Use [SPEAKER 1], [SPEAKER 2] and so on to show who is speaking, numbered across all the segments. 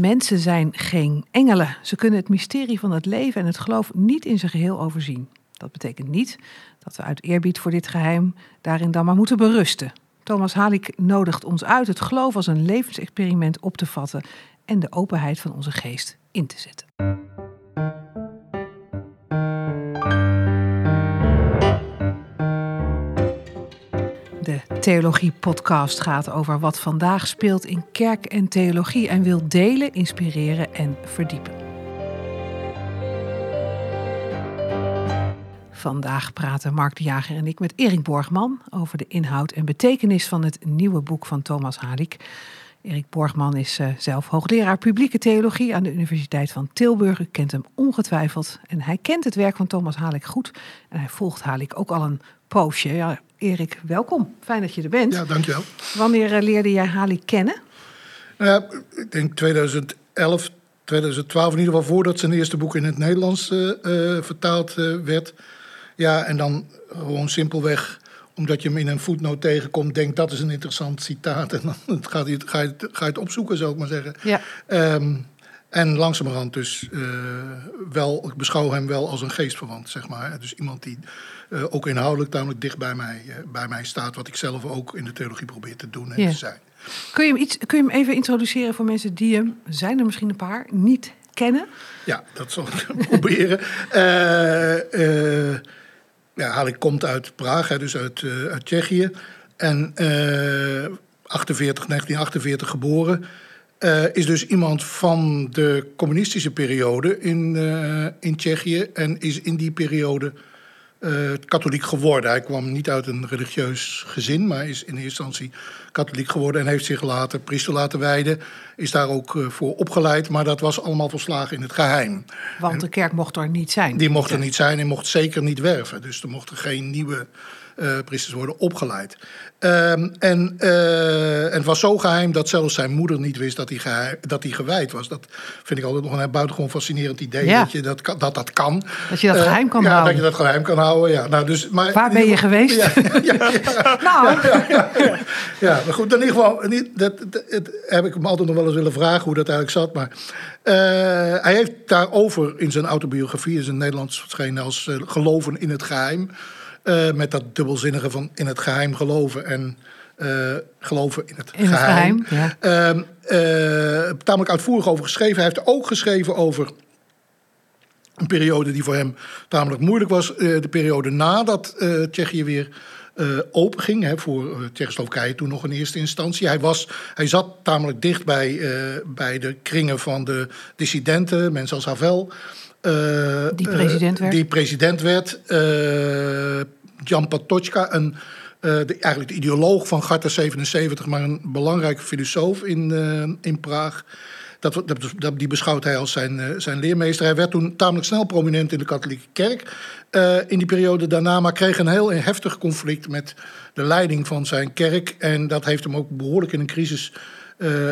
[SPEAKER 1] Mensen zijn geen engelen. Ze kunnen het mysterie van het leven en het geloof niet in zijn geheel overzien. Dat betekent niet dat we uit eerbied voor dit geheim daarin dan maar moeten berusten. Thomas Halik nodigt ons uit het geloof als een levensexperiment op te vatten en de openheid van onze geest in te zetten. De Theologie-podcast gaat over wat vandaag speelt in kerk en theologie en wil delen, inspireren en verdiepen. Vandaag praten Mark de Jager en ik met Erik Borgman over de inhoud en betekenis van het nieuwe boek van Thomas Halik. Erik Borgman is uh, zelf hoogleraar publieke theologie aan de Universiteit van Tilburg. U kent hem ongetwijfeld. En hij kent het werk van Thomas Halik goed. En hij volgt Halik ook al een poosje. Ja, Erik, welkom. Fijn dat je er bent.
[SPEAKER 2] Ja, dankjewel.
[SPEAKER 1] Wanneer uh, leerde jij Halik kennen?
[SPEAKER 2] Uh, ik denk 2011, 2012 in ieder geval voordat zijn eerste boek in het Nederlands vertaald werd. Ja, en dan gewoon simpelweg omdat je hem in een voetnoot tegenkomt, denkt dat is een interessant citaat. En dan ga je, ga je, ga je het opzoeken, zou ik maar zeggen.
[SPEAKER 1] Ja.
[SPEAKER 2] Um, en langzamerhand dus uh, wel, ik beschouw hem wel als een geestverwant, zeg maar. Dus iemand die uh, ook inhoudelijk tamelijk dicht bij mij, uh, bij mij staat. Wat ik zelf ook in de theologie probeer te doen en
[SPEAKER 1] Ja.
[SPEAKER 2] te zijn.
[SPEAKER 1] Kun je, hem iets, kun je hem even introduceren voor mensen die hem, zijn er misschien een paar, niet kennen?
[SPEAKER 2] Ja, dat zal ik proberen. Eh, eh, ja, Halik komt uit Praag, hè, dus uit, eh, uit Tsjechië. En eh 48, 1948 geboren. Eh, is dus iemand van de communistische periode in, eh, in Tsjechië. En is in die periode eh, katholiek geworden. Hij kwam niet uit een religieus gezin, maar is in eerste instantie katholiek geworden. En heeft zich later priester laten wijden. Is daar ook voor opgeleid, maar dat was allemaal volslagen in het geheim.
[SPEAKER 1] Want de kerk mocht er niet zijn.
[SPEAKER 2] Die mocht er niet zijn en mocht zeker niet werven. Dus er mochten geen nieuwe eh, priesters worden opgeleid. Ehm, en, eh, en het was zo geheim dat zelfs zijn moeder niet wist dat hij, geheim, dat hij gewijd was. Dat vind ik altijd nog een buitengewoon fascinerend idee.
[SPEAKER 1] Ja.
[SPEAKER 2] Dat, je dat, kan- dat dat kan.
[SPEAKER 1] Dat je dat
[SPEAKER 2] Eh,
[SPEAKER 1] geheim kan
[SPEAKER 2] ja,
[SPEAKER 1] houden.
[SPEAKER 2] dat je dat geheim kan houden. Ja. Nou, dus, maar,
[SPEAKER 1] Waar ben je geweest?
[SPEAKER 2] Ja,
[SPEAKER 1] Nou,
[SPEAKER 2] ja, maar goed, in ieder geval, niet, dat, heb ik hem altijd nog wel eens willen vragen hoe dat eigenlijk zat. Maar hij heeft daarover in zijn autobiografie, in zijn Nederlands verschenen als Geloven in het Geheim. Eh, met dat dubbelzinnige van in het geheim geloven en eh, geloven in het
[SPEAKER 1] In het geheim, ja.
[SPEAKER 2] Ehm, eh, tamelijk uitvoerig over geschreven. Hij heeft ook geschreven over een periode die voor hem tamelijk moeilijk was. De periode nadat Tsjechië weer eh open ging. Hè, voor eh, Tsjechoslowakije toen nog in eerste instantie. Hij, was, hij zat tamelijk dicht bij, bij de kringen van de dissidenten. Mensen als Havel. Eh,
[SPEAKER 1] Die
[SPEAKER 2] eh,
[SPEAKER 1] president werd.
[SPEAKER 2] Die president werd. eh, Jan Patočka, een, de, eigenlijk de ideoloog van Garta 77... maar een belangrijke filosoof in, in Praag... Dat, dat, dat- die beschouwt hij als zijn, zijn leermeester. Hij werd toen tamelijk snel prominent in de katholieke kerk. in die periode daarna, maar kreeg een heel heftig conflict met de leiding van zijn kerk. En dat heeft hem ook behoorlijk in een crisis,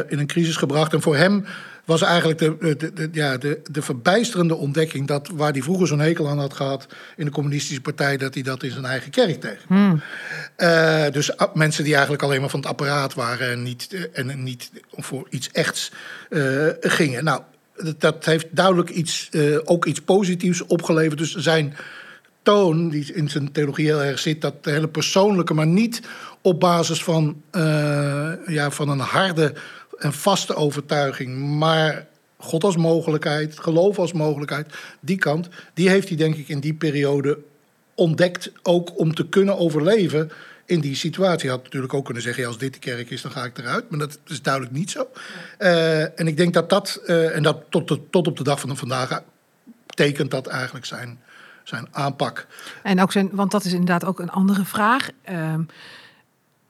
[SPEAKER 2] in een crisis gebracht. En voor hem was eigenlijk de, de, de, ja, de, de verbijsterende ontdekking dat waar hij vroeger zo'n hekel aan had gehad in de communistische partij, dat hij dat in zijn eigen kerk tegen. Eh, dus mensen die eigenlijk alleen maar van het apparaat waren en niet, eh, en niet voor iets echts eh, gingen. Nou, dat, dat heeft duidelijk iets, ook iets positiefs opgeleverd. Dus zijn toon, die in zijn theologie heel erg zit, dat hele persoonlijke, maar niet op basis van, ja, van een harde en vaste overtuiging, maar God als mogelijkheid, geloof als mogelijkheid, die kant, die heeft hij denk ik in die periode ontdekt, ook om te kunnen overleven in die situatie. Hij had natuurlijk ook kunnen zeggen, ja, als dit de kerk is, dan ga ik eruit. Maar dat is duidelijk niet zo. Eh, en ik denk dat dat, eh, en dat tot, de- tot op de dag van vandaag, tekent dat eigenlijk zijn, zijn aanpak.
[SPEAKER 1] En ook zijn, want dat is inderdaad ook een andere vraag. Ehm,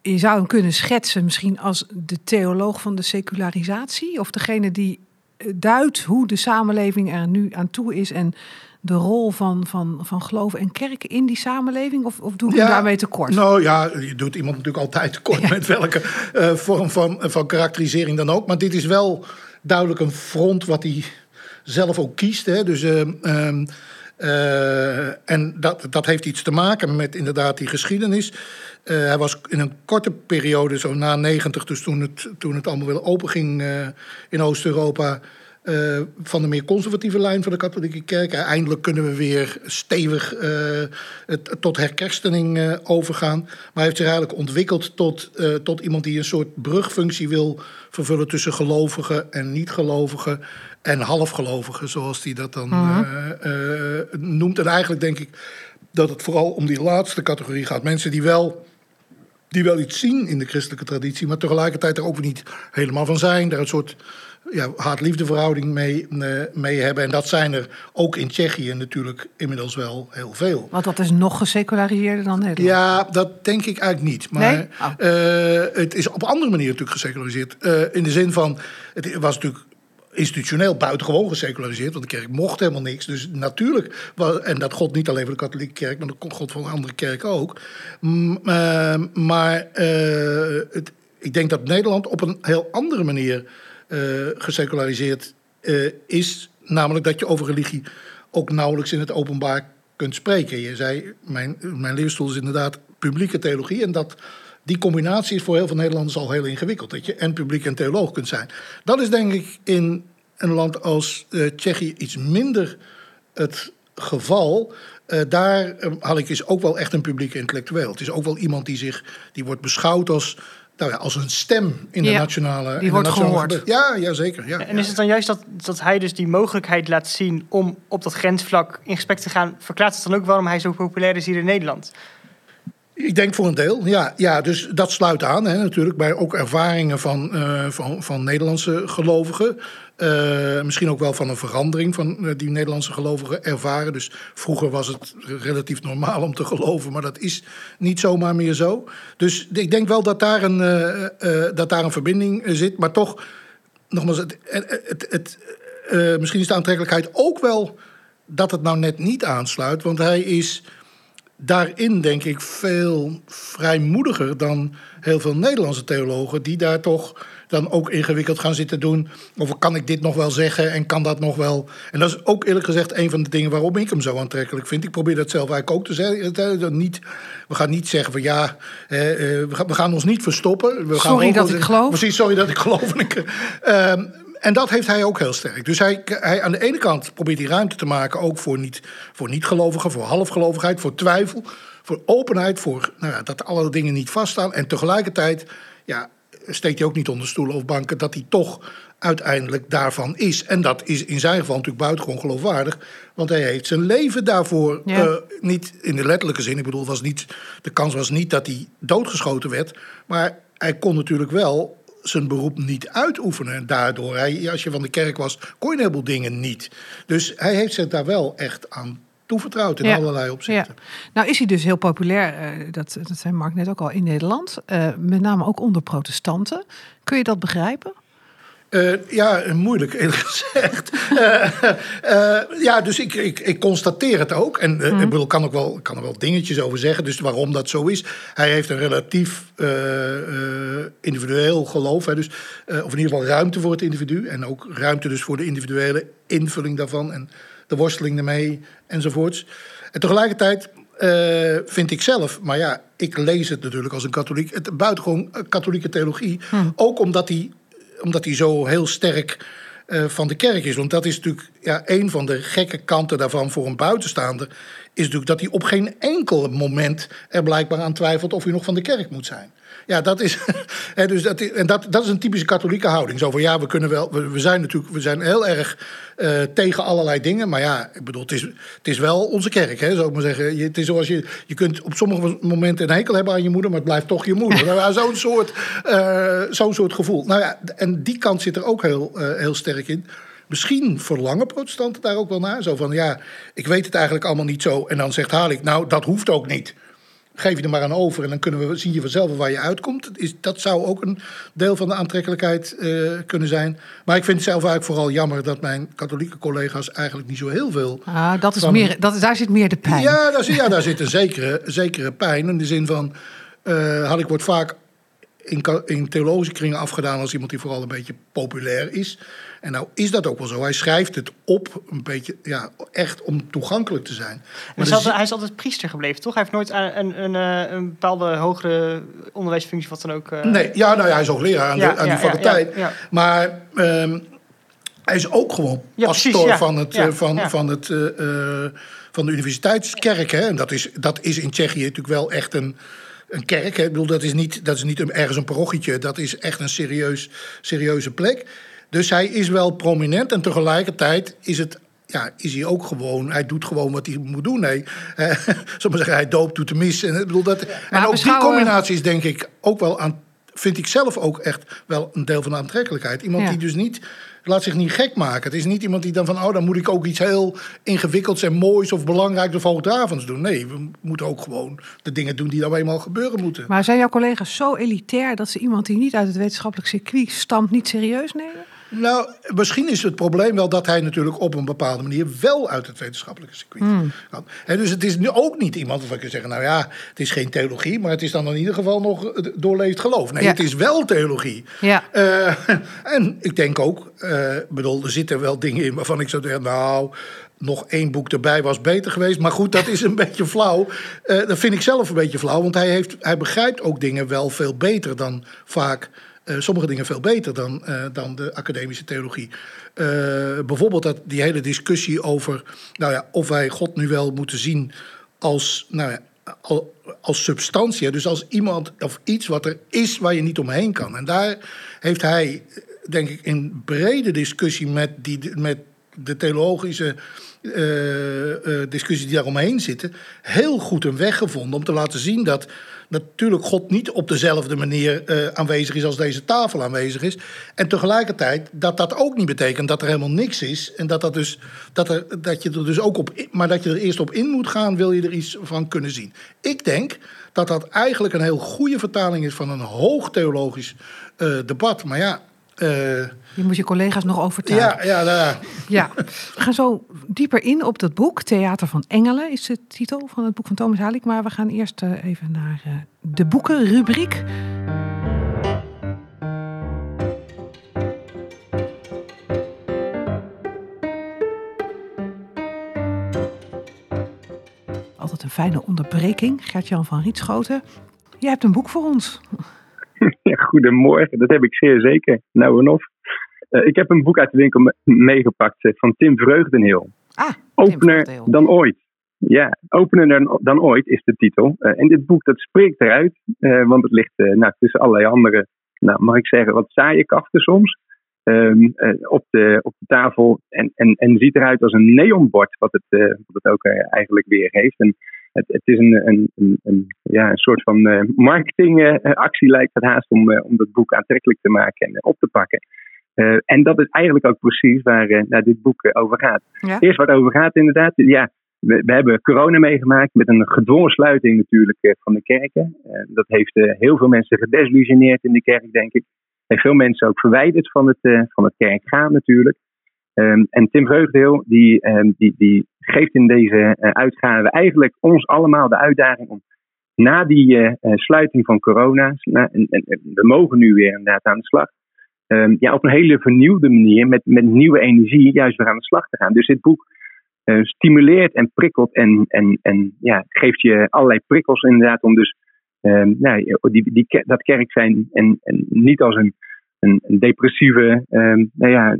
[SPEAKER 1] je zou hem kunnen schetsen misschien als de theoloog van de secularisatie. Of degene die eh, duidt hoe de samenleving er nu aan toe is. En de rol van, van, van geloof en kerk in die samenleving. Of, of doe ik daarmee tekort?
[SPEAKER 2] Nou ja, je doet iemand natuurlijk altijd tekort met welke eh, vorm van, van karakterisering dan ook. Maar dit is wel duidelijk een front wat hij zelf ook kiest. Hè. Dus ehm, ehm, Uh, en dat, dat heeft iets te maken met inderdaad die geschiedenis. Uh, hij was in een korte periode, zo na 90, dus toen het, toen het allemaal weer open ging uh, in Oost-Europa, uh, van de meer conservatieve lijn van de katholieke kerk. eindelijk kunnen we weer stevig het, tot herkerstening overgaan. Maar hij heeft zich eigenlijk ontwikkeld tot, tot iemand die een soort brugfunctie wil vervullen tussen gelovigen en niet-gelovigen en halfgelovigen, zoals hij dat dan -huh. noemt. En eigenlijk denk ik dat het vooral om die laatste categorie gaat. Mensen die wel die wel iets zien in de christelijke traditie, maar tegelijkertijd er ook niet helemaal van zijn. Daar een soort ja, haat-liefde verhouding mee, uh, mee hebben. En dat zijn er ook in Tsjechië natuurlijk inmiddels wel heel veel.
[SPEAKER 1] Want dat is nog geseculariseerder dan Nederland?
[SPEAKER 2] Ja, dat denk ik eigenlijk niet. Maar nee? oh. uh, het is op andere manier natuurlijk geseculariseerd. Uh, in de zin van, het was natuurlijk institutioneel buitengewoon geseculariseerd. Want de kerk mocht helemaal niks. Dus natuurlijk, en dat god niet alleen voor de katholieke kerk, maar dat god voor andere kerken ook. Uh, maar uh, het, ik denk dat Nederland op een heel andere manier geseculariseerd is. Namelijk dat je over religie ook nauwelijks in het openbaar kunt spreken. Je zei, mijn, mijn leerstoel is inderdaad publieke theologie. En dat die combinatie is voor heel veel Nederlanders al heel ingewikkeld. Dat je en publiek en theoloog kunt zijn. Dat is denk ik in een land als uh, Tsjechië iets minder het geval. Daar uh, ik is ook wel echt een publieke intellectueel. Het is ook wel iemand die zich die wordt beschouwd als nou ja, als een stem in de
[SPEAKER 1] Ja,
[SPEAKER 2] nationale.
[SPEAKER 1] die wordt
[SPEAKER 2] nationale
[SPEAKER 1] gehoord.
[SPEAKER 2] Ja, ja, zeker. Ja,
[SPEAKER 3] En is het dan juist dat, dat hij dus die mogelijkheid laat zien om op dat grensvlak in gesprek te gaan, verklaart het dan ook waarom hij zo populair is hier in Nederland?
[SPEAKER 2] Ik denk voor een deel, ja. ja dus dat sluit aan hè, natuurlijk bij ook ervaringen van, eh, van, van Nederlandse gelovigen. Eh, misschien ook wel van een verandering van eh, die Nederlandse gelovigen ervaren. Dus vroeger was het relatief normaal om te geloven, maar dat is niet zomaar meer zo. Dus ik denk wel dat daar een, eh, dat daar een verbinding zit. Maar toch, nogmaals, het, het, het, misschien is de aantrekkelijkheid ook wel dat het nou net niet aansluit. Want hij is daarin denk ik veel vrijmoediger dan heel veel Nederlandse theologen, die daar toch dan ook ingewikkeld gaan zitten doen. Over kan ik dit nog wel zeggen en kan dat nog wel. En dat is ook eerlijk gezegd een van de dingen waarom ik hem zo aantrekkelijk vind. Ik probeer dat zelf eigenlijk ook te zeggen. Dat niet, we gaan niet zeggen van ja, eh, eh, we, gaan, we gaan ons niet verstoppen. We gaan
[SPEAKER 1] Sorry dat ik geloof.
[SPEAKER 2] Precies, sorry dat ik geloof. Ehm, en dat heeft hij ook heel sterk. Dus hij, hij, aan de ene kant probeert hij ruimte te maken... ook voor, niet, voor niet-gelovigen, voor halfgelovigheid, voor twijfel... voor openheid, voor nou ja, dat alle dingen niet vaststaan. En tegelijkertijd ja, steekt hij ook niet onder stoelen of banken... dat hij toch uiteindelijk daarvan is. En dat is in zijn geval natuurlijk buitengewoon geloofwaardig... want hij heeft zijn leven daarvoor...
[SPEAKER 1] Ja.
[SPEAKER 2] eh, niet in de letterlijke zin. Ik bedoel, was niet, de kans was niet dat hij doodgeschoten werd. Maar hij kon natuurlijk wel zijn beroep niet uitoefenen. En daardoor, hij, als je van de kerk was, kon je een heleboel dingen niet. Dus hij heeft zich daar wel echt aan toevertrouwd in
[SPEAKER 1] Ja.
[SPEAKER 2] allerlei
[SPEAKER 1] Ja.
[SPEAKER 2] opzichten.
[SPEAKER 1] Nou is hij dus heel populair, eh, dat, dat zei Mark net ook al, in Nederland. Eh, met name ook onder protestanten. Kun je dat begrijpen?
[SPEAKER 2] Eh, ja, moeilijk eerlijk gezegd. Ja, dus ik, ik, ik constateer het ook. En eh, ik bedoel, kan ook wel, kan er wel dingetjes over zeggen. Dus waarom dat zo is. Hij heeft een relatief individueel geloof. Hè, dus, of in ieder geval ruimte voor het individu. En ook ruimte dus voor de individuele invulling daarvan. En de worsteling ermee enzovoorts. En tegelijkertijd eh, vind ik zelf, maar ja, ik lees het natuurlijk als een katholiek. Het buitengewoon eh, katholieke theologie. Ook omdat hij omdat hij zo heel sterk eh, van de kerk is. Want dat is natuurlijk ja, een van de gekke kanten daarvan voor een buitenstaander. Is natuurlijk dat hij op geen enkel moment er blijkbaar aan twijfelt of hij nog van de kerk moet zijn. Ja, dat is. hè, dus dat, en dat, dat is een typische katholieke houding. Zo van ja, we kunnen wel. We, zijn natuurlijk we zijn heel erg eh, tegen allerlei dingen. Maar ja, ik bedoel, het is, het is wel onze kerk, hè, zou ik maar zeggen. Je, het is zoals je, je kunt op sommige momenten een hekel hebben aan je moeder, maar het blijft toch je moeder. Nou, zo'n soort, eh, zo'n soort gevoel. Nou ja, en die kant zit er ook heel, eh, heel sterk in. Misschien verlangen protestanten daar ook wel naar. Zo van ja, ik weet het eigenlijk allemaal niet zo. En dan zegt Halik, nou, dat hoeft ook niet. Geef je er maar aan over en dan kunnen we, zie je vanzelf wel waar je uitkomt. Dat Is, dat zou ook een deel van de aantrekkelijkheid eh, kunnen zijn. Maar ik vind het zelf eigenlijk vooral jammer dat mijn katholieke collega's eigenlijk niet zo heel veel.
[SPEAKER 1] Ah, dat is
[SPEAKER 2] Van-
[SPEAKER 1] meer, dat, daar zit meer de pijn.
[SPEAKER 2] Ja, daar, zit- ja, daar zit een zekere, zekere pijn. In de zin van, eh Halik wordt vaak in, in theologische kringen afgedaan als iemand die vooral een beetje populair is. En nou is dat ook wel zo. Hij schrijft het op een beetje, ja, echt om toegankelijk te zijn.
[SPEAKER 3] Maar hij, is altijd, hij is altijd priester gebleven, toch? Hij heeft nooit een, een, een, eh, een bepaalde hogere onderwijsfunctie, wat dan ook. Uh...
[SPEAKER 2] Nee, ja, nou ja, hij is hoogleraar aan, ja, de, aan ja, die faculteit. Maar um, hij is ook gewoon pastor van, het, van, van, het, uh, van de universiteitskerk. Hè? En dat is, dat is in Tsjechië natuurlijk wel echt een een kerk. Hè? Ik bedoel, dat is niet, dat is niet ergens een parochietje. Dat is echt een serieus, serieuze plek. Dus hij is wel prominent en tegelijkertijd is het ja, is hij ook gewoon, hij doet gewoon wat hij moet doen. Nee, eh, zeggen, hij doopt, doet de mis. En, bedoel, dat, en ook die combinatie is denk ik ook wel aan, vind ik zelf ook echt wel een deel van de aantrekkelijkheid. Iemand die dus niet laat zich niet gek maken. Het is niet iemand die dan van, oh, dan moet ik ook iets heel ingewikkelds en moois of belangrijks of hoogdravends doen. Nee, we moeten ook gewoon de dingen doen die dan eenmaal gebeuren moeten.
[SPEAKER 1] Maar zijn jouw collega's zo elitair dat ze iemand die niet uit het wetenschappelijk circuit stamt niet serieus nemen?
[SPEAKER 2] Nou, misschien is het probleem wel dat hij natuurlijk op een bepaalde manier wel uit het wetenschappelijke circuit hmm. kan. dus het is nu ook niet iemand waarvan je zeggen, nou ja, het is geen theologie, maar het is dan in ieder geval nog doorleefd geloof. Nee, het is wel theologie.
[SPEAKER 1] Ja.
[SPEAKER 2] Uh, en ik denk ook, uh, bedoel, er zitten wel dingen in waarvan ik zou zeggen, nou, nog één boek erbij was beter geweest. Maar goed, dat is een beetje flauw. Uh, dat vind ik zelf een beetje flauw. Want hij, heeft, hij begrijpt ook dingen wel veel beter dan vaak sommige dingen veel beter dan, uh, dan de academische theologie. Uh, bijvoorbeeld dat, die hele discussie over nou ja, of wij God nu wel moeten zien als, nou ja, als substantie. Dus als iemand of iets wat er is waar je niet omheen kan. En daar heeft hij, denk ik, in brede discussie met, die, met de theologische uh, discussies die daaromheen zitten, heel goed een weg gevonden om te laten zien dat natuurlijk God niet op dezelfde manier uh, aanwezig is als deze tafel aanwezig is. En tegelijkertijd dat dat ook niet betekent dat er helemaal niks is. En dat, dat, dus, dat, er, dat je er dus ook op, maar dat je er eerst op in moet gaan, wil je er iets van kunnen zien. Ik denk dat dat eigenlijk een heel goede vertaling is van een hoog theologisch debat. Maar ja,
[SPEAKER 1] je moet je collega's nog overtuigen.
[SPEAKER 2] Ja, ja, ja.
[SPEAKER 1] ja, we gaan zo dieper in op dat boek. Theater van Engelen is de titel van het boek van Thomas Halik. Maar we gaan eerst uh, even naar uh, de boekenrubriek. Altijd een fijne onderbreking. Gert-Jan van Rietschoten. Jij hebt een boek voor ons.
[SPEAKER 4] goedemorgen, dat heb ik zeer zeker. Nou en of. Uh, ik heb een boek uit de winkel meegepakt uh, van Tim Vreugdenheel.
[SPEAKER 1] Ah,
[SPEAKER 4] Opener dan ooit. Ja, Opener dan, dan ooit is de titel. Uh, en dit boek dat spreekt eruit, want het ligt nou, tussen allerlei andere, nou, mag ik zeggen, wat saaie kachten soms. Um, op, de, op de tafel en, en, en ziet eruit als een neonbord, wat het, wat het ook eigenlijk weer heeft. En het, het is een, een, een, een, ja, een soort van uh, marketingactie, uh, lijkt het haast, om, uh, om dat boek aantrekkelijk te maken en op te pakken. en dat is eigenlijk ook precies waar naar dit boek over gaat. Eerst wat over gaat, inderdaad. Ja, we, we, hebben corona meegemaakt met een gedwongen sluiting natuurlijk van de kerken. dat heeft heel veel mensen gedesillusioneerd in de kerk, denk ik. Heeft veel mensen ook verwijderd van het, van het kerkgaan natuurlijk. Um, en Tim Vreugdeel die, um, die, die geeft in deze uh, uitgave eigenlijk ons allemaal de uitdaging om na die uh, sluiting van corona, na, en, en, we mogen nu weer inderdaad aan de slag, um, ja, op een hele vernieuwde manier, met, met nieuwe energie, juist weer aan de slag te gaan. Dus dit boek stimuleert en prikkelt en, en, en ja, geeft je allerlei prikkels inderdaad om dus nou, die, die, dat kerk zijn en, en niet als een een, depressieve um, nou ja,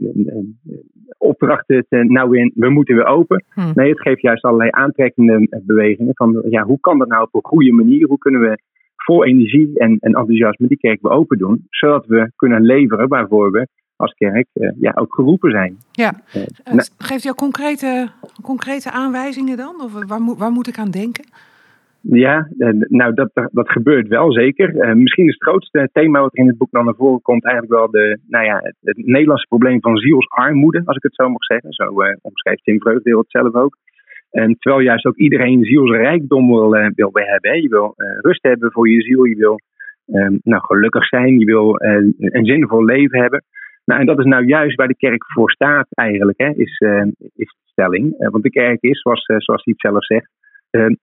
[SPEAKER 4] opdracht nou in, we moeten weer open. Hmm. Nee, het geeft juist allerlei aantrekkende bewegingen van ja, hoe kan dat nou op een goede manier? Hoe kunnen we vol energie en, en enthousiasme die kerk weer open doen, zodat we kunnen leveren waarvoor we als kerk uh, ja, ook geroepen zijn.
[SPEAKER 1] Ja. Uh, Geeft u concrete, concrete aanwijzingen dan? Of waar, moet, waar moet ik aan denken?
[SPEAKER 4] Ja, eh, nou dat, dat gebeurt wel zeker. Uh, misschien is het grootste thema wat in het boek dan naar voren komt eigenlijk wel de, nou ja, het, Nederlandse probleem van zielsarmoede, als ik het zo mag zeggen. Zo uh, omschrijft Tim Vreugdeel het zelf ook. En terwijl juist ook iedereen zielsrijkdom wil, uh, wil hebben. Je wil rust hebben voor je ziel, je wil ehm, nou, gelukkig zijn, je wil een zinvol leven hebben. Nou, en dat is nou juist waar de kerk voor staat eigenlijk, hè, is, is de stelling. want de kerk is, zoals, zoals hij het zelf zegt,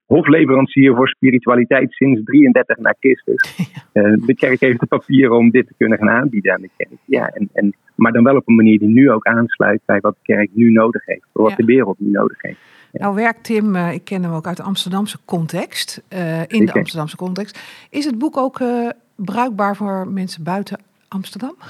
[SPEAKER 4] hofleverancier voor spiritualiteit sinds 33 na Christus. Uh, de kerk heeft de papieren om dit te kunnen gaan aanbieden aan de kerk. Ja, en, en, maar dan wel op een manier die nu ook aansluit bij wat de kerk nu nodig heeft. Wat de wereld nu nodig heeft.
[SPEAKER 1] Ja. Nou werkt Tim, uh, ik ken hem ook uit de Amsterdamse context. in de Amsterdamse context. Is het boek ook bruikbaar voor mensen buiten Amsterdam?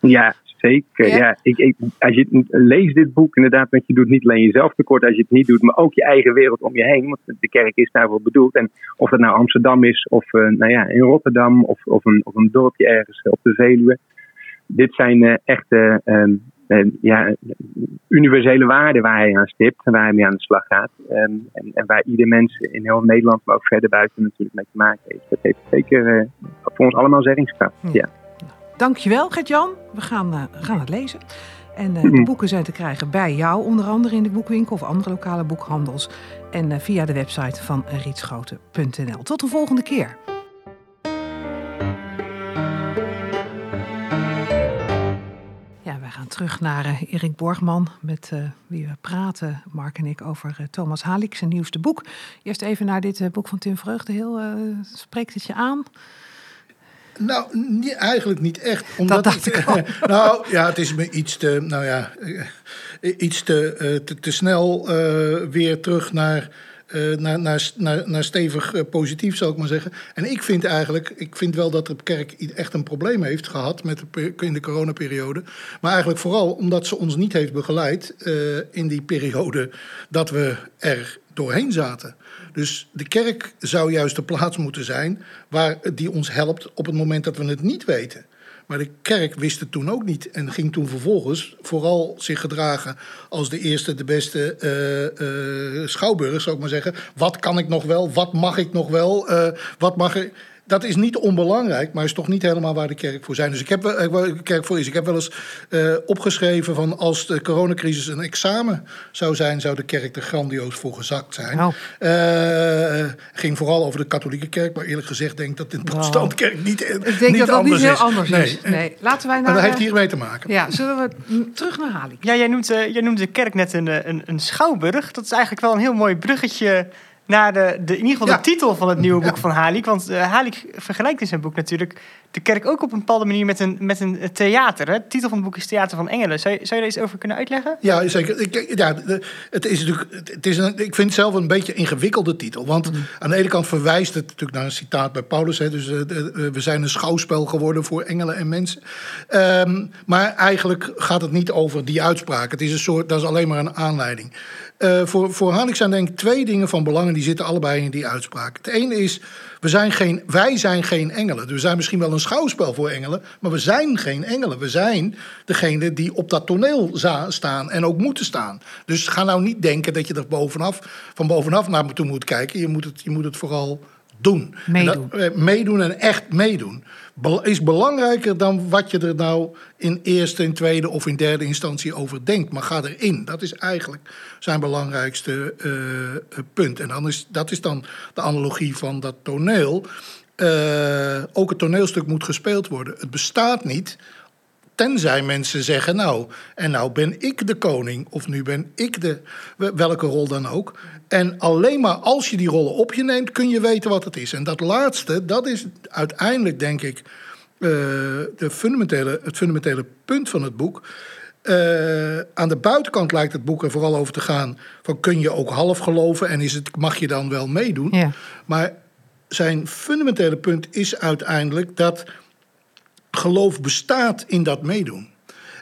[SPEAKER 4] Ja, zeker. Ja. ik, ik, als je leest dit boek, inderdaad, want je doet niet alleen jezelf tekort als je het niet doet, maar ook je eigen wereld om je heen. Want de kerk is daarvoor bedoeld. En of het nou Amsterdam is, of uh, nou ja, in Rotterdam, of, of, een, of een dorpje ergens op de Veluwe. Dit zijn uh, echte uh, ja, universele waarden waar hij aan stipt en waar hij mee aan de slag gaat. en, en, waar ieder mens in heel Nederland, maar ook verder buiten natuurlijk mee te maken heeft. Dat heeft zeker voor ons allemaal zeggingskracht. ja.
[SPEAKER 1] Dankjewel Gert-Jan. We gaan, uh, gaan het lezen. En uh, de boeken zijn te krijgen bij jou, onder andere in de boekwinkel of andere lokale boekhandels. En uh, via de website van rietschoten.nl. Tot de volgende keer. Ja, wij gaan terug naar Erik Borgman, met wie we praten, Mark en ik, over Thomas Halik, zijn nieuwste boek. Eerst even naar dit boek van Tim Vreugdeheel. spreekt het je aan?
[SPEAKER 2] Nou, eigenlijk niet echt. Omdat
[SPEAKER 1] dat dacht ik, ik
[SPEAKER 2] Nou ja, het is me iets te, nou ja, eh, iets te, eh, te, te snel uh, weer terug naar, uh, naar, naar, naar, naar stevig uh, positief, zou ik maar zeggen. En ik vind eigenlijk, ik vind wel dat de kerk echt een probleem heeft gehad met de, in de coronaperiode. Maar eigenlijk vooral omdat ze ons niet heeft begeleid in die periode dat we er doorheen zaten. Dus de kerk zou juist de plaats moeten zijn waar die ons helpt op het moment dat we het niet weten. Maar de kerk wist het toen ook niet en ging toen vervolgens vooral zich gedragen als de eerste, de beste uh, schouwburg, zou ik maar zeggen. Wat kan ik nog wel? Wat mag ik nog wel? Uh, wat mag ik dat is niet onbelangrijk, maar is toch niet helemaal waar de kerk voor zijn. Dus ik heb, de kerk voor is. Ik heb wel eens uh, opgeschreven van als de coronacrisis een examen zou zijn, zou de kerk er grandioos voor gezakt zijn.
[SPEAKER 1] Oh.
[SPEAKER 2] Uh, ging vooral over de katholieke kerk, maar eerlijk gezegd denk ik dat in de protestantse kerk niet,
[SPEAKER 1] ik denk
[SPEAKER 2] niet
[SPEAKER 1] dat dat
[SPEAKER 2] anders
[SPEAKER 1] niet heel
[SPEAKER 2] is.
[SPEAKER 1] anders
[SPEAKER 2] nee.
[SPEAKER 1] is. Nee. Laten wij naar.
[SPEAKER 2] Maar dat heeft hiermee te maken.
[SPEAKER 1] Ja, zullen we terug naar Halik?
[SPEAKER 3] Ja, jij noemt, uh, jij noemt de kerk net een, een, een schouwburg. Dat is eigenlijk wel een heel mooi bruggetje naar de, de, in ieder geval
[SPEAKER 2] Ja.
[SPEAKER 3] de titel van het nieuwe boek
[SPEAKER 2] Ja.
[SPEAKER 3] van Halik. Want uh, Halik vergelijkt in zijn boek natuurlijk de kerk ook op een bepaalde manier met een, met een theater. Hè? De titel van het boek is Theater van Engelen. Zou je, zou je daar iets over kunnen uitleggen?
[SPEAKER 2] Ja, zeker. Ik, ja, het is natuurlijk, het is een, ik vind het zelf een beetje een ingewikkelde titel. Want aan de ene kant verwijst het natuurlijk naar een citaat bij Paulus. Hè, dus eh, eh, we zijn een schouwspel geworden voor engelen en mensen. Ehm, maar eigenlijk gaat het niet over die uitspraak. Het is een soort, dat is alleen maar een aanleiding. Eh, voor, voor Hanik zijn denk ik twee dingen van belang. En die zitten allebei in die uitspraak. Het ene is, we zijn geen, wij zijn geen engelen. Dus we zijn misschien wel een schouwspel voor engelen. Maar we zijn geen engelen. We zijn degene die op dat toneel staan en ook moeten staan. Dus ga nou niet denken dat je er bovenaf, van bovenaf naar toe moet kijken. Je moet het, je moet het vooral doen.
[SPEAKER 1] Meedoen.
[SPEAKER 2] En dat- eh, meedoen en echt meedoen. Is belangrijker dan wat je er nou in eerste, in tweede of in derde instantie over denkt. Maar ga erin. Dat is eigenlijk zijn belangrijkste eh, eh, punt. En dan is, dat is dan de analogie van dat toneel. Eh, ook het toneelstuk moet gespeeld worden. Het bestaat niet Tenzij mensen zeggen, nou, en nou ben ik de koning, of nu ben ik de, welke rol dan ook. En alleen maar als je die rollen op je neemt, kun je weten wat het is. En dat laatste, dat is uiteindelijk, denk ik, eh, de fundamentele, het fundamentele punt van het boek. Eh, aan de buitenkant lijkt het boek er vooral over te gaan: van kun je ook half geloven en is het, mag je dan wel meedoen?
[SPEAKER 1] Ja.
[SPEAKER 2] Maar zijn fundamentele punt is uiteindelijk dat geloof bestaat in dat meedoen.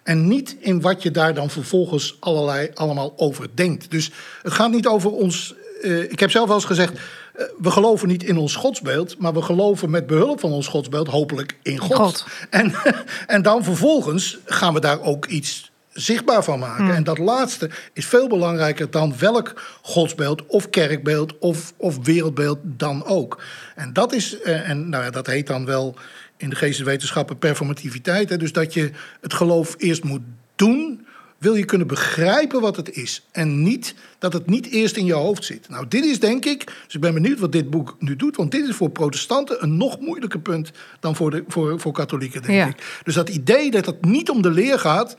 [SPEAKER 2] En niet in wat je daar dan vervolgens allerlei, allemaal over denkt. Dus het gaat niet over ons. eh, ik heb zelf wel eens gezegd. eh, we geloven niet in ons godsbeeld. Maar we geloven met behulp van ons godsbeeld hopelijk in God.
[SPEAKER 1] God.
[SPEAKER 2] En, en dan vervolgens gaan we daar ook iets zichtbaar van maken. En dat laatste is veel belangrijker dan welk godsbeeld of kerkbeeld of, of wereldbeeld dan ook. En dat is, eh, en nou ja, dat heet dan wel in de geesteswetenschappen performativiteit. Hè? Dus dat je het geloof eerst moet doen, wil je kunnen begrijpen wat het is. En niet dat het niet eerst in je hoofd zit. Nou, dit is denk ik, dus ik ben benieuwd wat dit boek nu doet. Want dit is voor protestanten een nog moeilijker punt dan voor, de, voor, voor katholieken, denk
[SPEAKER 1] Ja.
[SPEAKER 2] ik. Dus dat idee dat het niet om de leer gaat,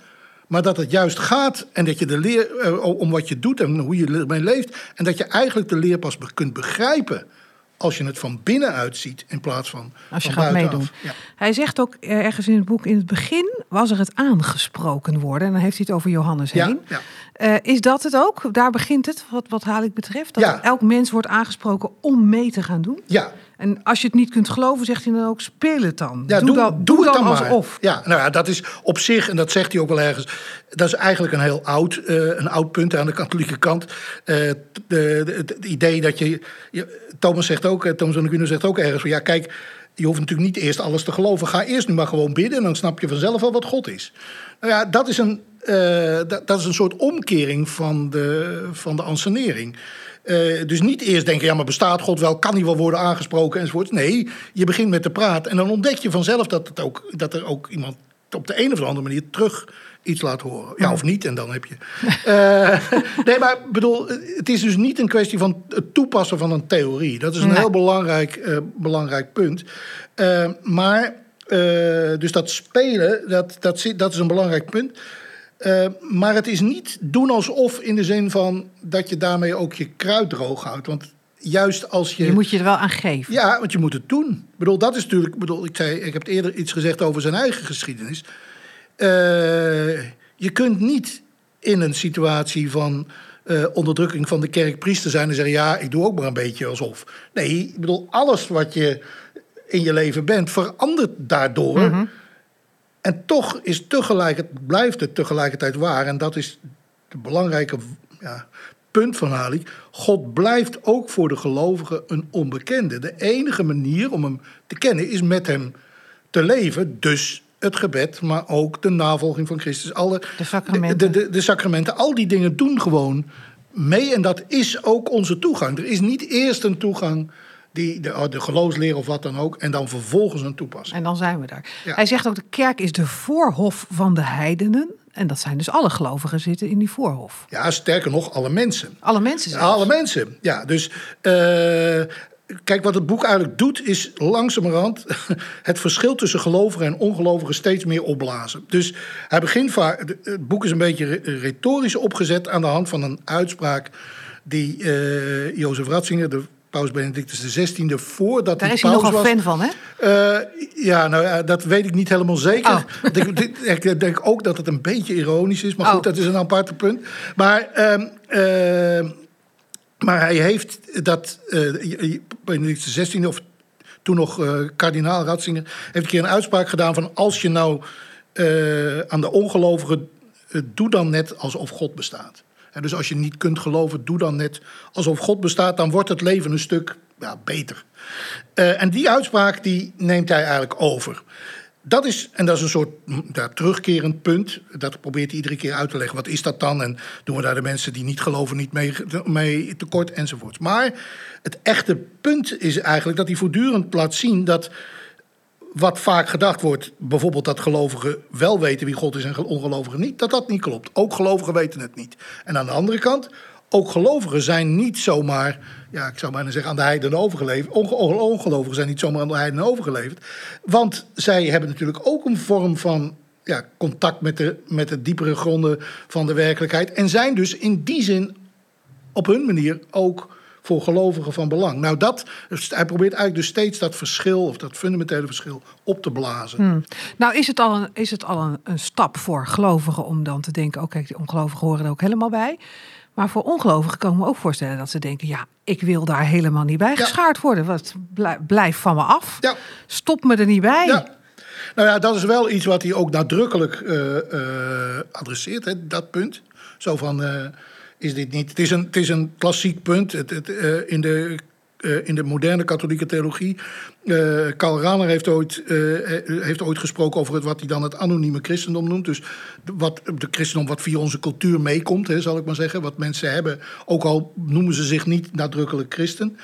[SPEAKER 2] Maar dat het juist gaat en dat je de leer, eh, om wat je doet en hoe je ermee leeft. En dat je eigenlijk de leer pas kunt begrijpen als je het van binnenuit ziet in plaats van
[SPEAKER 1] Als je
[SPEAKER 2] van
[SPEAKER 1] gaat
[SPEAKER 2] buitenaf.
[SPEAKER 1] meedoen.
[SPEAKER 2] Ja.
[SPEAKER 1] Hij zegt ook eh, ergens in het boek, in het begin was er het aangesproken worden. En dan heeft hij het over Johannes heen.
[SPEAKER 2] ja.
[SPEAKER 1] Eh, is dat het ook? Daar begint het, wat, wat Halik betreft. Dat
[SPEAKER 2] Ja.
[SPEAKER 1] elk mens wordt aangesproken om mee te gaan doen.
[SPEAKER 2] ja,
[SPEAKER 1] En als je het niet kunt geloven, zegt hij dan ook, speel het dan.
[SPEAKER 2] Ja,
[SPEAKER 1] doe, dan, doe
[SPEAKER 2] het
[SPEAKER 1] dan
[SPEAKER 2] maar.
[SPEAKER 1] alsof.
[SPEAKER 2] Ja, nou ja, dat is op zich, en dat zegt hij ook wel ergens... dat is eigenlijk een heel oud, eh, een oud punt aan de katholieke kant. De, de- het idee dat je, je... Thomas zegt ook, Thomas van de Guno zegt ook ergens van... ja, kijk, je hoeft natuurlijk niet eerst alles te geloven. Ga eerst nu maar gewoon bidden en dan snap je vanzelf wel wat God is. Nou ja, dat is een, eh, dat, is een soort omkering van de, van de ansenering. Eh, dus niet eerst denken, ja, maar bestaat God wel? Kan hij wel worden aangesproken enzovoort? Nee, je begint met te praten en dan ontdek je vanzelf dat, het ook, dat er ook iemand op de een of andere manier terug iets laat horen. Ja, of niet, en dan heb je. Eh, nee, maar bedoel, het is dus niet een kwestie van het toepassen van een theorie. Dat is een
[SPEAKER 1] Nee.
[SPEAKER 2] heel belangrijk, eh, belangrijk punt. Eh, maar, dus dat spelen, dat, dat, zit- dat is een belangrijk punt. Maar het is niet doen alsof in de zin van dat je daarmee ook je kruid droog houdt. Want juist als je.
[SPEAKER 1] Je moet je er wel aan geven.
[SPEAKER 2] Ja, want je moet het doen. Ik bedoel, dat is natuurlijk. Bedoel, ik, zei, ik heb eerder iets gezegd over zijn eigen geschiedenis. Eh, je kunt niet in een situatie van eh, onderdrukking van de kerk priester zijn en zeggen: Ja, ik doe ook maar een beetje alsof. Nee, ik bedoel, alles wat je in je leven bent verandert daardoor. En toch is tegelijkertijd, blijft het tegelijkertijd waar. En dat is het belangrijke ja, punt van Halik. God blijft ook voor de gelovigen een onbekende. De enige manier om hem te kennen is met hem te leven. Dus het gebed, maar ook de navolging van Christus. Alle,
[SPEAKER 1] De sacramenten.
[SPEAKER 2] De, de, de sacramenten, al die dingen doen gewoon mee. En dat is ook onze toegang. Er is niet eerst een toegang, die, de, de geloofsleer of wat dan ook, en dan vervolgens een toepassing.
[SPEAKER 1] En dan zijn we daar.
[SPEAKER 2] Ja.
[SPEAKER 1] Hij zegt ook, de kerk is de voorhof van de heidenen. En dat zijn dus alle gelovigen zitten in die voorhof.
[SPEAKER 2] Ja, sterker nog, alle mensen.
[SPEAKER 1] Alle mensen zelfs.
[SPEAKER 2] alle mensen. Ja, dus eh, kijk, wat het boek eigenlijk doet, is langzamerhand het verschil tussen gelovigen en ongelovigen steeds meer opblazen. Dus hij begint vaak, het boek is een beetje re- retorisch opgezet aan de hand van een uitspraak die eh Jozef Ratzinger, de paus Benedictus XVI, voordat
[SPEAKER 1] Daar
[SPEAKER 2] hij
[SPEAKER 1] is hij
[SPEAKER 2] paus
[SPEAKER 1] nogal
[SPEAKER 2] was,
[SPEAKER 1] fan van, hè?
[SPEAKER 2] eh, ja, nou ja, dat weet ik niet helemaal zeker.
[SPEAKER 1] Oh.
[SPEAKER 2] Ik, denk- ik denk ook dat het een beetje ironisch is. Maar goed,
[SPEAKER 1] Oh.
[SPEAKER 2] dat is een aparte punt. Maar, ehm, eh, maar hij heeft dat... eh Benedictus XVI, of toen nog eh, kardinaal Ratzinger... heeft een keer een uitspraak gedaan van... als je nou eh, aan de ongelovigen... eh, doe dan net alsof God bestaat. Dus als je niet kunt geloven, doe dan net alsof God bestaat. Dan wordt het leven een stuk ja, beter. Eh, en die uitspraak die neemt hij eigenlijk over. Dat is, en dat is een soort hm, ja, terugkerend punt. Dat probeert hij iedere keer uit te leggen. Wat is dat dan? En doen we daar de mensen die niet geloven niet mee, mee tekort enzovoorts. Maar het echte punt is eigenlijk dat hij voortdurend laat zien dat wat vaak gedacht wordt, bijvoorbeeld dat gelovigen wel weten wie God is en ongelovigen niet, dat dat niet klopt. Ook gelovigen weten het niet. En aan de andere kant, ook gelovigen zijn niet zomaar, ja, ik zou bijna zeggen, aan de heidenen overgeleverd. Onge- ongelovigen zijn niet zomaar aan de heidenen overgeleverd. Want zij hebben natuurlijk ook een vorm van ja, contact met de, met de diepere gronden van de werkelijkheid. En zijn dus in die zin op hun manier ook voor gelovigen van belang. Nou, dat, hij probeert eigenlijk dus steeds dat verschil, of dat fundamentele verschil, op te blazen.
[SPEAKER 1] Nou, is het al, een, is het al een, stap voor gelovigen om dan te denken... oh kijk, die ongelovigen horen er ook helemaal bij. Maar voor ongelovigen kan ik me ook voorstellen dat ze denken... ja, ik wil daar helemaal niet bij geschaard worden. Wat, blij- blijf van me af.
[SPEAKER 2] Ja.
[SPEAKER 1] Stop me er niet bij.
[SPEAKER 2] Ja. Nou ja, dat is wel iets wat hij ook nadrukkelijk eh, eh, adresseert, hè, dat punt. Zo van, eh, is dit niet... Het is een, het is een klassiek punt het, het, in, de, eh, in de moderne katholieke theologie. Eh Karl Rahner heeft ooit, eh, heeft ooit gesproken over het, wat hij dan het anonieme christendom noemt. Dus wat, de christendom wat via onze cultuur meekomt, hè, zal ik maar zeggen. Wat mensen hebben, ook al noemen ze zich niet nadrukkelijk christen.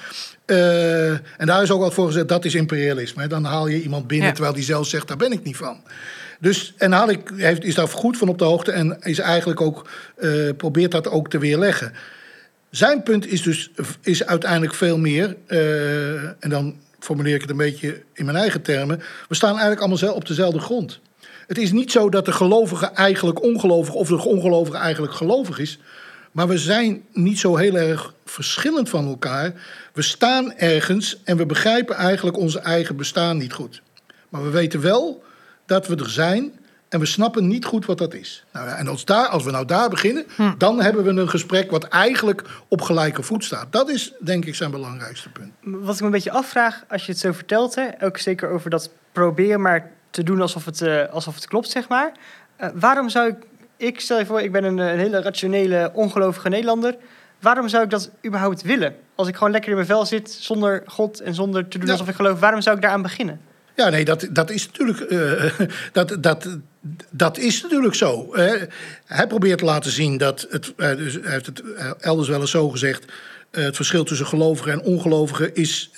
[SPEAKER 2] En daar is ook wat voor gezegd, dat is imperialisme. Hè. Dan haal je iemand binnen
[SPEAKER 1] Ja.
[SPEAKER 2] terwijl die zelf zegt, daar ben ik niet van. Dus, en Halik heeft, is daar goed van op de hoogte en is eigenlijk ook, probeert dat ook te weerleggen. Zijn punt is dus is uiteindelijk veel meer, eh, en dan formuleer ik het een beetje in mijn eigen termen. We staan eigenlijk allemaal op dezelfde grond. Het is niet zo dat de gelovige eigenlijk ongelovig of de ongelovige eigenlijk gelovig is. Maar we zijn niet zo heel erg verschillend van elkaar. We staan ergens en we begrijpen eigenlijk onze eigen bestaan niet goed. Maar we weten wel dat we er zijn en we snappen niet goed wat dat is. Nou ja, en als, daar, als we nou daar beginnen, dan hebben we een gesprek wat eigenlijk op gelijke voet staat. Dat is denk ik zijn belangrijkste punt.
[SPEAKER 3] Wat ik me een beetje afvraag, als je het zo vertelt, hè, ook zeker over dat probeer maar te doen alsof het, eh, alsof het klopt, zeg maar. Eh, waarom zou ik, ik stel je voor, ik ben een, een hele rationele, ongelovige Nederlander. Waarom zou ik dat überhaupt willen? Als ik gewoon lekker in mijn vel zit, zonder God en zonder te doen
[SPEAKER 2] Ja.
[SPEAKER 3] alsof ik geloof, waarom zou ik daaraan beginnen?
[SPEAKER 2] Ja, nee, dat, dat is natuurlijk. eh, dat, dat, dat is natuurlijk zo. hij probeert te laten zien dat. Het, eh, dus hij heeft het eh, elders wel eens zo gezegd. het verschil tussen gelovigen en ongelovigen is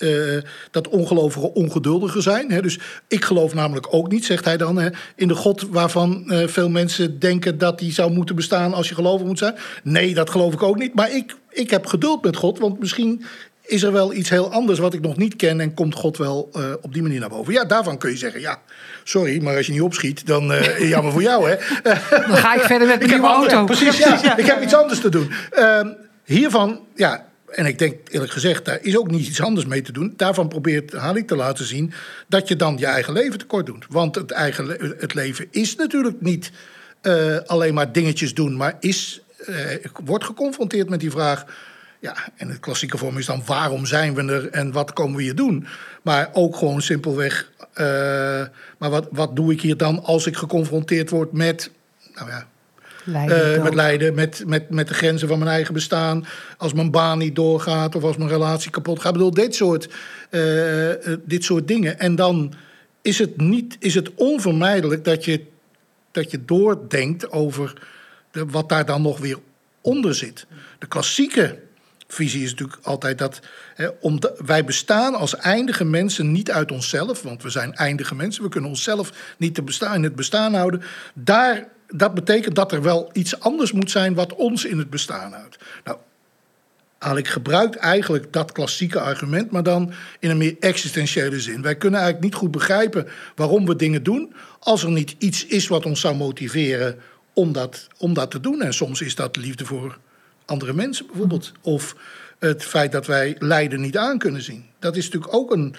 [SPEAKER 2] dat ongelovigen ongeduldiger zijn. Hè. Dus ik geloof namelijk ook niet, zegt hij dan, hè, in de God waarvan veel mensen denken dat die zou moeten bestaan als je gelovig moet zijn. Nee, dat geloof ik ook niet. Maar ik, ik heb geduld met God, want misschien is er wel iets heel anders wat ik nog niet ken en komt God wel eh, op die manier naar boven. Ja, daarvan kun je zeggen, ja, sorry, maar als je niet opschiet, dan eh jammer voor jou, hè.
[SPEAKER 1] Dan ga ik verder met mijn nieuwe
[SPEAKER 2] andere-
[SPEAKER 1] auto.
[SPEAKER 2] Precies, ja, ik heb iets anders te doen. Ehm, hiervan, ja, en ik denk eerlijk gezegd, daar is ook niet iets anders mee te doen. Daarvan probeert Halik te laten zien dat je dan je eigen leven tekort doet. Want het, eigen le- het leven is natuurlijk niet eh, alleen maar dingetjes doen, maar is, eh, wordt geconfronteerd met die vraag. Ja, en het klassieke vorm is dan waarom zijn we er en wat komen we hier doen? Maar ook gewoon simpelweg, eh, maar wat, wat doe ik hier dan als ik geconfronteerd word met, nou ja, eh, met lijden, met, met, met de grenzen van mijn eigen bestaan. Als mijn baan niet doorgaat of als mijn relatie kapot gaat. Ik bedoel, dit soort, eh, dit soort dingen. En dan is het, niet, is het onvermijdelijk dat je, dat je doordenkt over de, wat daar dan nog weer onder zit. De klassieke visie is natuurlijk altijd dat hè, wij bestaan als eindige mensen niet uit onszelf, want we zijn eindige mensen, we kunnen onszelf niet te bestaan, in het bestaan houden. Daar, dat betekent dat er wel iets anders moet zijn wat ons in het bestaan houdt. Nou, Alik gebruikt eigenlijk dat klassieke argument, maar dan in een meer existentiële zin. Wij kunnen eigenlijk niet goed begrijpen waarom we dingen doen, als er niet iets is wat ons zou motiveren om dat, om dat te doen. En soms is dat liefde voor andere mensen bijvoorbeeld. Of het feit dat wij lijden niet aan kunnen zien. Dat is natuurlijk ook een.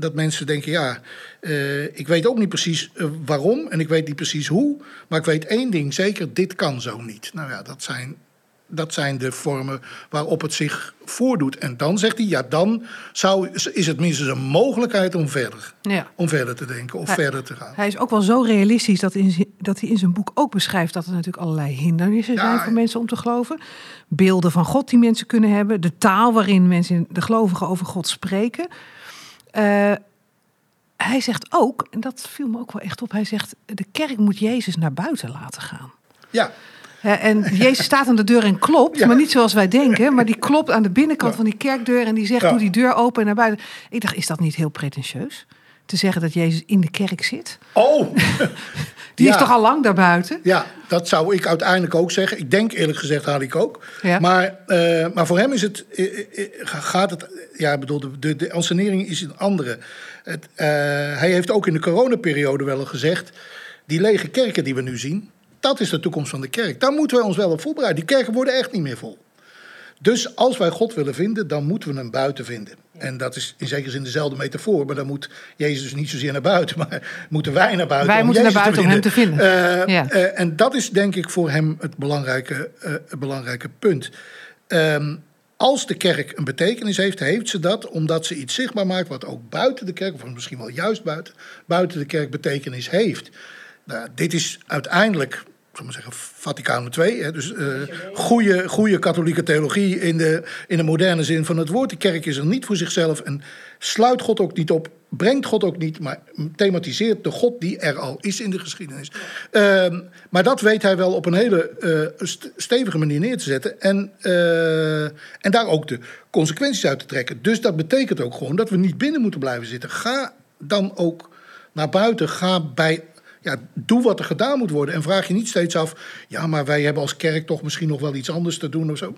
[SPEAKER 2] Dat mensen denken: ja, eh, ik weet ook niet precies eh, waarom en ik weet niet precies hoe. Maar ik weet één ding zeker: dit kan zo niet. Nou ja, dat zijn, dat zijn de vormen waarop het zich voordoet. En dan zegt hij: ja, dan zou, is het minstens een mogelijkheid om verder,
[SPEAKER 1] Ja.
[SPEAKER 2] om verder te denken of
[SPEAKER 1] Hij-
[SPEAKER 2] verder te gaan.
[SPEAKER 1] Hij is ook wel zo realistisch dat, in, dat hij in zijn boek ook beschrijft dat er natuurlijk allerlei hindernissen
[SPEAKER 2] Ja,
[SPEAKER 1] zijn voor mensen om te geloven. Beelden van God die mensen kunnen hebben. De taal waarin mensen, de gelovigen, over God spreken. Eh, hij zegt ook, en dat viel me ook wel echt op, hij zegt de kerk moet Jezus naar buiten laten gaan.
[SPEAKER 2] Ja,
[SPEAKER 1] en Jezus staat aan de deur en klopt,
[SPEAKER 2] Ja.
[SPEAKER 1] maar niet zoals wij denken. Maar die klopt aan de binnenkant
[SPEAKER 2] Ja.
[SPEAKER 1] van die kerkdeur en die zegt:
[SPEAKER 2] Ja.
[SPEAKER 1] Doe die deur open en naar buiten. Ik dacht: Is dat niet heel pretentieus? Te zeggen dat Jezus in de kerk zit?
[SPEAKER 2] oh.
[SPEAKER 1] Die is toch al lang daarbuiten?
[SPEAKER 2] Ja, dat zou ik uiteindelijk ook zeggen. Ik denk eerlijk gezegd, haal ik ook. Maar, eh, maar voor hem is het, eh, eh, gaat het, ja, ik bedoel, de, de, de ansenering is een andere. Het, hij heeft ook in de coronaperiode wel gezegd, die lege kerken die we nu zien, dat is de toekomst van de kerk. Daar moeten we ons wel op voorbereiden. Die kerken worden echt niet meer vol. Dus als wij God willen vinden, dan moeten we hem buiten vinden. En dat is in zekere zin dezelfde metafoor, maar dan moet Jezus dus niet zozeer naar buiten, maar moeten wij naar buiten.
[SPEAKER 1] Wij
[SPEAKER 2] om
[SPEAKER 1] moeten naar
[SPEAKER 2] Jezus
[SPEAKER 1] buiten om hem te vinden.
[SPEAKER 2] Eh,
[SPEAKER 1] Ja.
[SPEAKER 2] eh, en dat is denk ik voor hem het belangrijke, eh, het belangrijke punt. Ehm, als de kerk een betekenis heeft, heeft ze dat omdat ze iets zichtbaar maakt wat ook buiten de kerk, of misschien wel juist buiten, buiten de kerk betekenis heeft. Nou, dit is uiteindelijk, zal maar zeggen, Vaticaan II. Hè, dus eh goede, goede katholieke theologie in de, in de moderne zin van het woord. De kerk is er niet voor zichzelf en sluit God ook niet op, brengt God ook niet, maar thematiseert de God die er al is in de geschiedenis. Ehm, maar dat weet hij wel op een hele eh, st- stevige manier neer te zetten en, eh, en daar ook de consequenties uit te trekken. Dus dat betekent ook gewoon dat we niet binnen moeten blijven zitten. Ga dan ook naar buiten, ga bij ja, doe wat er gedaan moet worden. En vraag je niet steeds af, ja, maar wij hebben als kerk toch misschien nog wel iets anders te doen of zo.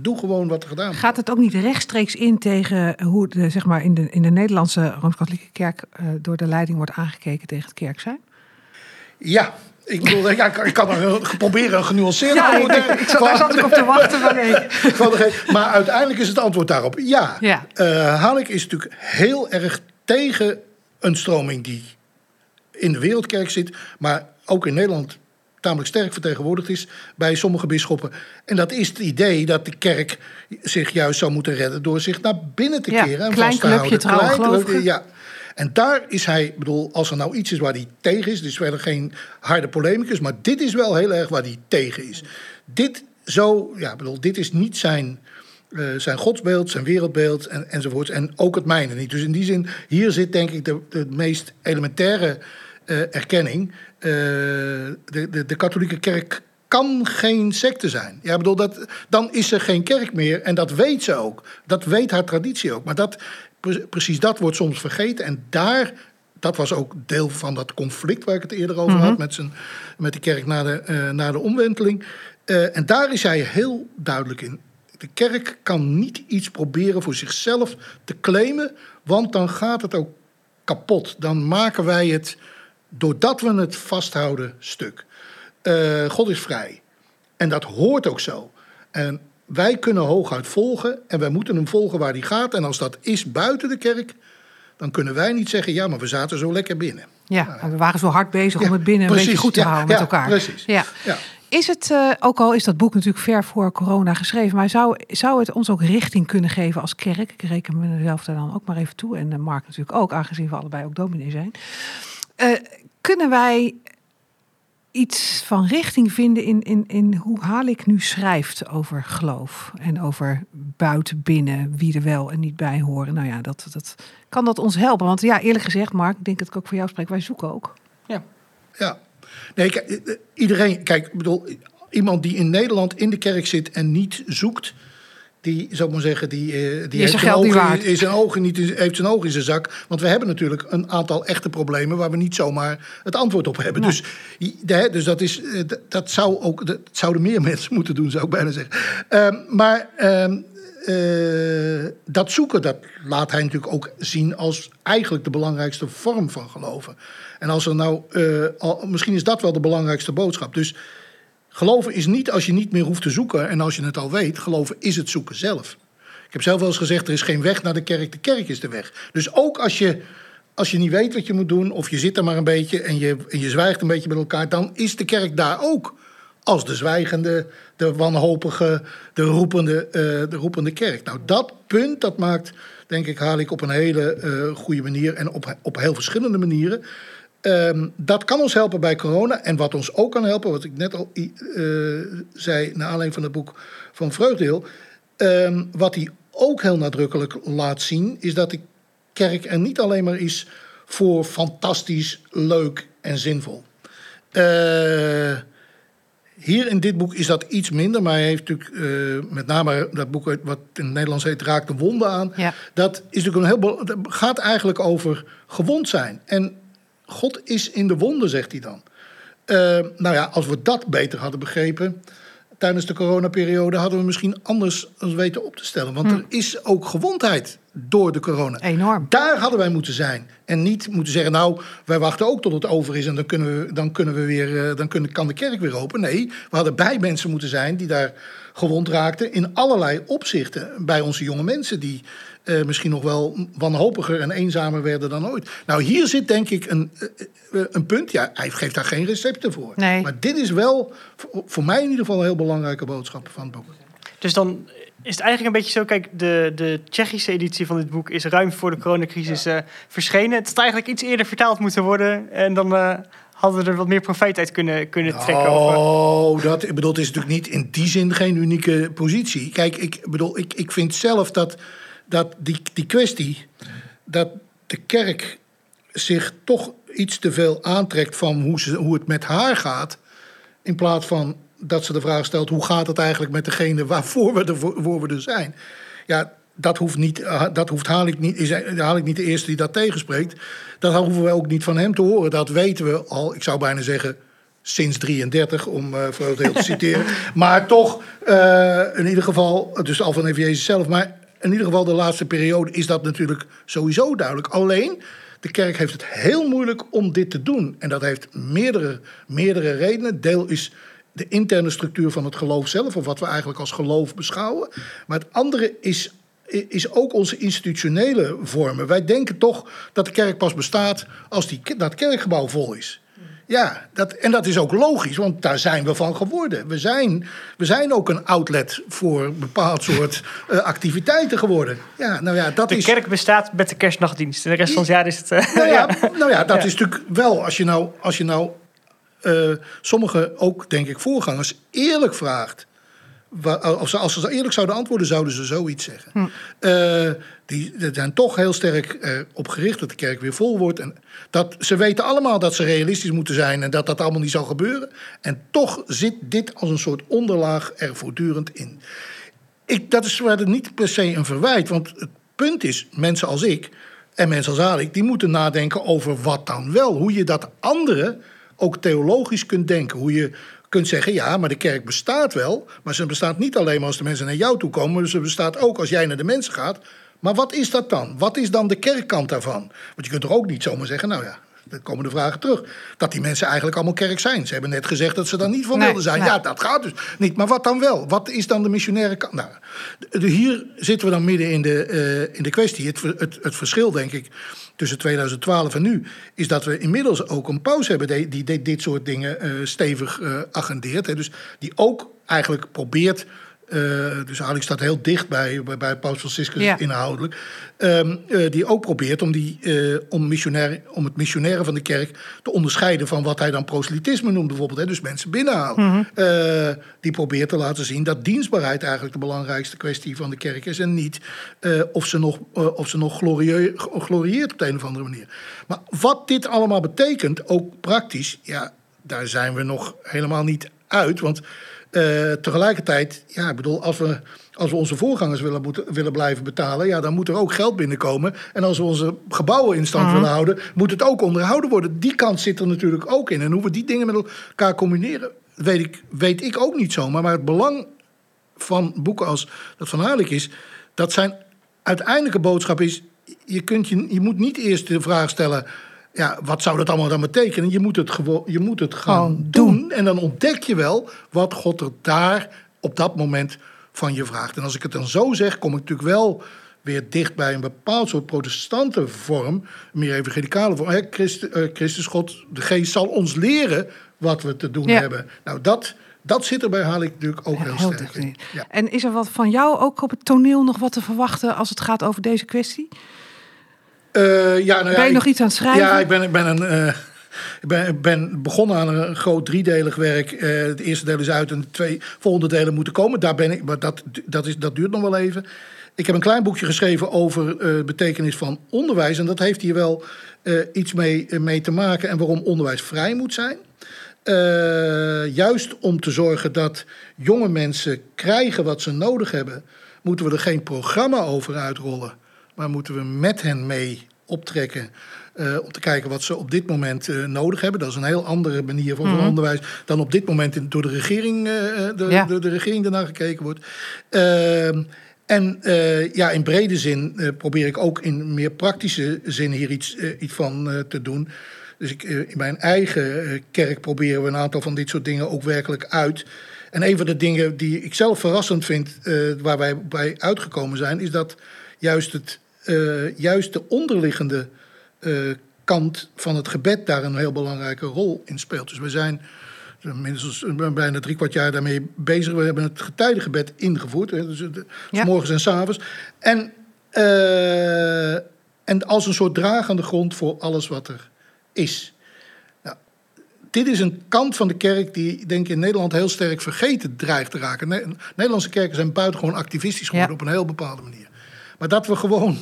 [SPEAKER 2] Doe gewoon wat er gedaan moet
[SPEAKER 1] Gaat het ook niet rechtstreeks in tegen hoe de, zeg maar in, de, in de Nederlandse Rooms-Katholieke Kerk eh, door de leiding wordt aangekeken tegen het kerk zijn?
[SPEAKER 2] Ja, ik bedoel, ja, ik kan- ik kan er proberen een genuanceerde
[SPEAKER 1] Ja, ik,
[SPEAKER 2] antwoord
[SPEAKER 1] ik, ik, zat- daar zat ik op te wachten. Maar nee.
[SPEAKER 2] Maar uiteindelijk is het antwoord daarop ja.
[SPEAKER 1] Ja.
[SPEAKER 2] Eh, Hanek is natuurlijk heel erg tegen een stroming die in de wereldkerk zit, maar ook in Nederland tamelijk sterk vertegenwoordigd is bij sommige bisschoppen. En dat is het idee dat de kerk zich juist zou moeten redden door zich naar binnen te
[SPEAKER 1] Ja,
[SPEAKER 2] keren en vast te houden. Klein clubje, ja. En daar is hij, bedoel, als er nou iets is waar hij tegen is, dus verder geen harde polemicus, maar dit is wel heel erg waar hij tegen is. Dit zo, ja, bedoel, dit is niet zijn, eh, zijn godsbeeld, zijn wereldbeeld en, enzovoorts. En ook het mijne niet. Dus in die zin, hier zit denk ik de, de meest elementaire erkenning. Eh, de, de, de katholieke kerk kan geen secte zijn. Ja, bedoel, dat, dan is er geen kerk meer. En dat weet ze ook. Dat weet haar traditie ook. Maar dat, pre- precies dat wordt soms vergeten. En daar, dat was ook deel van dat conflict waar ik het eerder over had met, zijn, met de kerk na de, eh, na de omwenteling. Eh, en daar is hij heel duidelijk in. De kerk kan niet iets proberen voor zichzelf te claimen, want dan gaat het ook kapot. Dan maken wij het, doordat we het vasthouden, stuk. Eh, God is vrij. En dat hoort ook zo. En wij kunnen hooguit volgen en wij moeten hem volgen waar hij gaat. En als dat is buiten de kerk, dan kunnen wij niet zeggen: ja, maar we zaten zo lekker binnen.
[SPEAKER 1] Ja, en we waren zo hard bezig om
[SPEAKER 2] Ja,
[SPEAKER 1] het binnen een
[SPEAKER 2] precies.
[SPEAKER 1] beetje goed te
[SPEAKER 2] Ja,
[SPEAKER 1] houden
[SPEAKER 2] ja,
[SPEAKER 1] met elkaar.
[SPEAKER 2] precies.
[SPEAKER 1] Ja.
[SPEAKER 2] Ja.
[SPEAKER 1] Is het, eh, ook al is dat boek natuurlijk ver voor corona geschreven, maar zou, zou het ons ook richting kunnen geven als kerk? Ik reken mezelf daar dan ook maar even toe en eh, Mark natuurlijk ook, aangezien we allebei ook dominee zijn. Eh, kunnen wij iets van richting vinden in, in, in hoe Halik nu schrijft over geloof en over buiten, binnen, wie er wel en niet bij horen? Nou ja, dat, dat, kan dat ons helpen? Want ja, eerlijk gezegd, Mark, ik denk dat ik ook voor jou spreek, wij zoeken ook.
[SPEAKER 2] Ja. Nee, kijk, eh, iedereen, kijk, ik bedoel, iemand die in Nederland in de kerk zit en niet zoekt, die, zou ik maar zeggen, die, eh, die, heeft,
[SPEAKER 1] zijn
[SPEAKER 2] ogen, in zijn ogen niet, in- heeft zijn ogen in zijn zak. Want we hebben natuurlijk een aantal echte problemen waar we niet zomaar het antwoord op hebben. Dus, de- dus dat, is, eh, dat, zou ook, dat zouden meer mensen moeten doen, zou ik bijna zeggen. Ehm, maar ehm, eh, dat zoeken, dat laat hij natuurlijk ook zien als eigenlijk de belangrijkste vorm van geloven. En als er nou, al, misschien is dat wel de belangrijkste boodschap. Dus geloven is niet als je niet meer hoeft te zoeken en als je het al weet. Geloven is het zoeken zelf. Ik heb zelf wel eens gezegd, er is geen weg naar de kerk, de kerk is de weg. Dus ook als je, als je niet weet wat je moet doen, of je zit er maar een beetje en je, je zwijgt een beetje met elkaar, dan is de kerk daar ook. Als de zwijgende, de wanhopige, de roepende, eh, de roepende kerk. Nou, dat punt, dat maakt, denk ik, haal ik op een hele eh, goede manier en op, op heel verschillende manieren. Ehm, dat kan ons helpen bij corona. En wat ons ook kan helpen, wat ik net al eh, zei naar aanleiding van het boek van Vreugdeel. ehm, wat hij ook heel nadrukkelijk laat zien, is dat de kerk er niet alleen maar is voor fantastisch, leuk en zinvol. Eh, hier in dit boek is dat iets minder, maar hij heeft natuurlijk eh, met name dat boek wat in het Nederlands heet Raakt de Wonden aan.
[SPEAKER 1] Ja.
[SPEAKER 2] Dat is natuurlijk een heel, gaat eigenlijk over gewond zijn. En God is in de wonden, zegt hij dan. Eh, nou ja, als we dat beter hadden begrepen tijdens de coronaperiode, hadden we misschien anders ons weten op te stellen. Want er is ook gewondheid door de corona.
[SPEAKER 1] Enorm.
[SPEAKER 2] Daar hadden wij moeten zijn. En niet moeten zeggen, nou, wij wachten ook tot het over is en dan, kunnen we, dan, kunnen we weer, eh, dan kunnen, kan de kerk weer open. Nee, we hadden bij mensen moeten zijn die daar gewond raakten in allerlei opzichten. Bij onze jonge mensen die eh, misschien nog wel wanhopiger en eenzamer werden dan ooit. Nou, hier zit denk ik een, eh, eh, een punt. Ja, hij geeft daar geen recepten voor.
[SPEAKER 1] Nee.
[SPEAKER 2] Maar dit is wel voor, voor mij in ieder geval een heel belangrijke boodschap van het boek.
[SPEAKER 3] Dus dan is het eigenlijk een beetje zo, kijk, de, de Tsjechische editie van dit boek is ruim voor de coronacrisis eh, verschenen. Het had eigenlijk iets eerder vertaald moeten worden en dan eh, hadden we er wat meer profijt uit kunnen, kunnen trekken.
[SPEAKER 2] Oh, dat ik bedoel, het is natuurlijk niet in die zin geen unieke positie. Kijk, ik bedoel, ik, ik vind zelf dat, dat die, die kwestie dat de kerk zich toch iets te veel aantrekt van hoe, ze, hoe het met haar gaat, in plaats van dat ze de vraag stelt: hoe gaat het eigenlijk met degene waarvoor we er, voor we er zijn? Ja, dat hoeft, niet, eh, dat hoeft haal, ik niet, is, haal ik niet de eerste die dat tegenspreekt. Dat hoeven we ook niet van hem te horen. Dat weten we al, ik zou bijna zeggen, sinds 33, om uh, Vreugdeel te citeren. Maar toch, uh, in ieder geval, dus al van even Jezus zelf. Maar in ieder geval de laatste periode is dat natuurlijk sowieso duidelijk. Alleen, de kerk heeft het heel moeilijk om dit te doen. En dat heeft meerdere, meerdere redenen. Deel is de interne structuur van het geloof zelf, of wat we eigenlijk als geloof beschouwen. Maar het andere is, is ook onze institutionele vormen. Wij denken toch dat de kerk pas bestaat als die, dat kerkgebouw vol is. Ja, dat, en dat is ook logisch, want daar zijn we van geworden. We zijn, we zijn ook een outlet voor een bepaald soort uh, activiteiten geworden. Ja, nou ja, dat
[SPEAKER 3] de
[SPEAKER 2] is...
[SPEAKER 3] kerk bestaat met de kerstnachtdienst. De rest van het jaar is het... Uh,
[SPEAKER 2] nou, ja, nou ja, dat is natuurlijk wel, als je nou, als je nou uh, sommige, ook denk ik voorgangers, eerlijk vraagt... Als ze, als ze eerlijk zouden antwoorden, zouden ze zoiets zeggen. Hm. Uh, die, zijn toch heel sterk uh, op gericht dat de kerk weer vol wordt. En dat, ze weten allemaal dat ze realistisch moeten zijn en dat dat allemaal niet zal gebeuren. En toch zit dit als een soort onderlaag er voortdurend in. Ik, dat is verder niet per se een verwijt, want het punt is, mensen als ik en mensen als Alik, die moeten nadenken over wat dan wel. Hoe je dat andere ook theologisch kunt denken. Hoe je kunt zeggen, ja, maar de kerk bestaat wel. Maar ze bestaat niet alleen maar als de mensen naar jou toe komen. Maar ze bestaat ook als jij naar de mensen gaat. Maar wat is dat dan? Wat is dan de kerkkant daarvan? Want je kunt er ook niet zomaar zeggen, nou ja, dan komen de vragen terug. Dat die mensen eigenlijk allemaal kerk zijn. Ze hebben net gezegd dat ze daar niet van wilden zijn. Ja, dat gaat dus niet. Maar wat dan wel? Wat is dan de missionaire kant? Nou, hier zitten we dan midden in de, uh, in de kwestie. Het, het, het verschil, denk ik, tussen 2012 en nu, is dat we inmiddels ook een pauze hebben die, die, dit soort dingen uh, stevig uh, agendeert. Hè. Dus die ook eigenlijk probeert uh, dus Alex staat heel dicht bij, bij, bij Paus Franciscus ja. inhoudelijk. Um, uh, die ook probeert om, die, uh, om, missionair, om het missionaire van de kerk te onderscheiden van wat hij dan proselytisme noemt, bijvoorbeeld. Hè, dus mensen binnenhalen. Mm -hmm. die probeert te laten zien dat dienstbaarheid eigenlijk de belangrijkste kwestie van de kerk is. En niet of ze nog, of ze nog glorie, glorieert op de een of andere manier. Maar wat dit allemaal betekent, ook praktisch, ja, daar zijn we nog helemaal niet uit. Want uh, tegelijkertijd, ja, ik bedoel, als we, als we onze voorgangers willen, moeten, willen blijven betalen, ja, dan moet er ook geld binnenkomen. En als we onze gebouwen in stand -huh. willen houden, moet het ook onderhouden worden. Die kant zit er natuurlijk ook in. En hoe we die dingen met elkaar combineren, weet ik, weet ik ook niet zomaar. Maar het belang van boeken als dat van Haarlijk is, dat zijn uiteindelijke boodschap is, je, kunt je, je moet niet eerst de vraag stellen ja, wat zou dat allemaal dan betekenen? Je moet het, gewoon, je moet het gaan oh, doen. doen. En dan ontdek je wel wat God er daar op dat moment van je vraagt. En als ik het dan zo zeg, kom ik natuurlijk wel weer dicht bij een bepaald soort protestante vorm, meer evangelicale vorm. Hè, Christus, uh, Christus, God, de geest zal ons leren wat we te doen ja. hebben. Nou, dat, dat zit erbij, haal ik natuurlijk ook ja, heel sterk in.
[SPEAKER 1] Ja. En is er wat van jou ook op het toneel nog wat te verwachten als het gaat over deze kwestie?
[SPEAKER 2] Uh, ja, nou ja,
[SPEAKER 1] ben je
[SPEAKER 2] ik,
[SPEAKER 1] nog iets aan het schrijven?
[SPEAKER 2] Ja, ik ben, ik ben, een, uh, ik ben, ben, begonnen aan een groot driedelig werk. Uh, het eerste deel is uit en de twee volgende delen moeten komen. Daar ben ik, maar dat, dat, is, dat duurt nog wel even. Ik heb een klein boekje geschreven over de betekenis van onderwijs. En dat heeft hier wel iets mee, mee te maken. En waarom onderwijs vrij moet zijn. juist om te zorgen dat jonge mensen krijgen wat ze nodig hebben, moeten we er geen programma over uitrollen maar moeten we met hen mee optrekken. Uh, om te kijken wat ze op dit moment uh, nodig hebben. Dat is een heel andere manier van mm -hmm. onderwijs dan op dit moment in, door de regering, uh, de, ja. de, de, regering ernaar gekeken wordt. Ehm, en ja, in brede zin probeer ik ook in meer praktische zin hier iets, iets van te doen. Dus ik, in mijn eigen kerk proberen we een aantal van dit soort dingen ook werkelijk uit. En een van de dingen die ik zelf verrassend vind, waar wij bij uitgekomen zijn, is dat juist, het, uh, juist de onderliggende uh, kant van het gebed daar een heel belangrijke rol in speelt. Dus we zijn minstens bijna drie kwart jaar daarmee bezig. We hebben het getijdengebed ingevoerd, hè, dus de, ja. morgens en s avonds. En, uh, en als een soort dragende grond voor alles wat er is. Nou, dit is een kant van de kerk die, denk ik, in Nederland heel sterk vergeten dreigt te raken. Ne Nederlandse kerken zijn buitengewoon activistisch geworden ja. op een heel bepaalde manier. Maar dat we gewoon,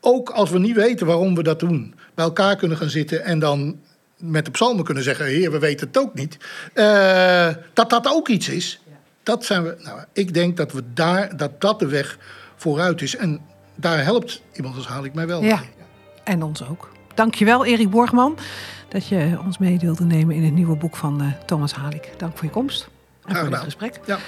[SPEAKER 2] ook als we niet weten waarom we dat doen, bij elkaar kunnen gaan zitten en dan met de psalmen kunnen zeggen: Heer, we weten het ook niet. Uh, dat dat ook iets is. Dat zijn we. Nou, ik denk dat we daar, dat dat de weg vooruit is. En daar helpt iemand als haal ik mij wel.
[SPEAKER 1] Ja, mee. en ons ook. Dankjewel, Erik Borgman, dat je ons mee wilde nemen in het nieuwe boek van uh, Thomas Halik. Dank voor je komst en voor dit gesprek.
[SPEAKER 2] Ja.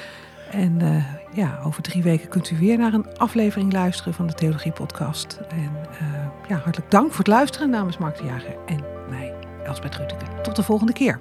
[SPEAKER 1] En uh, ja, over drie weken kunt u weer naar een aflevering luisteren van de Theologie Podcast. En uh, ja, hartelijk dank voor het luisteren namens Mark de Jager en mij, Elsbeth Ruteke. Tot de volgende keer.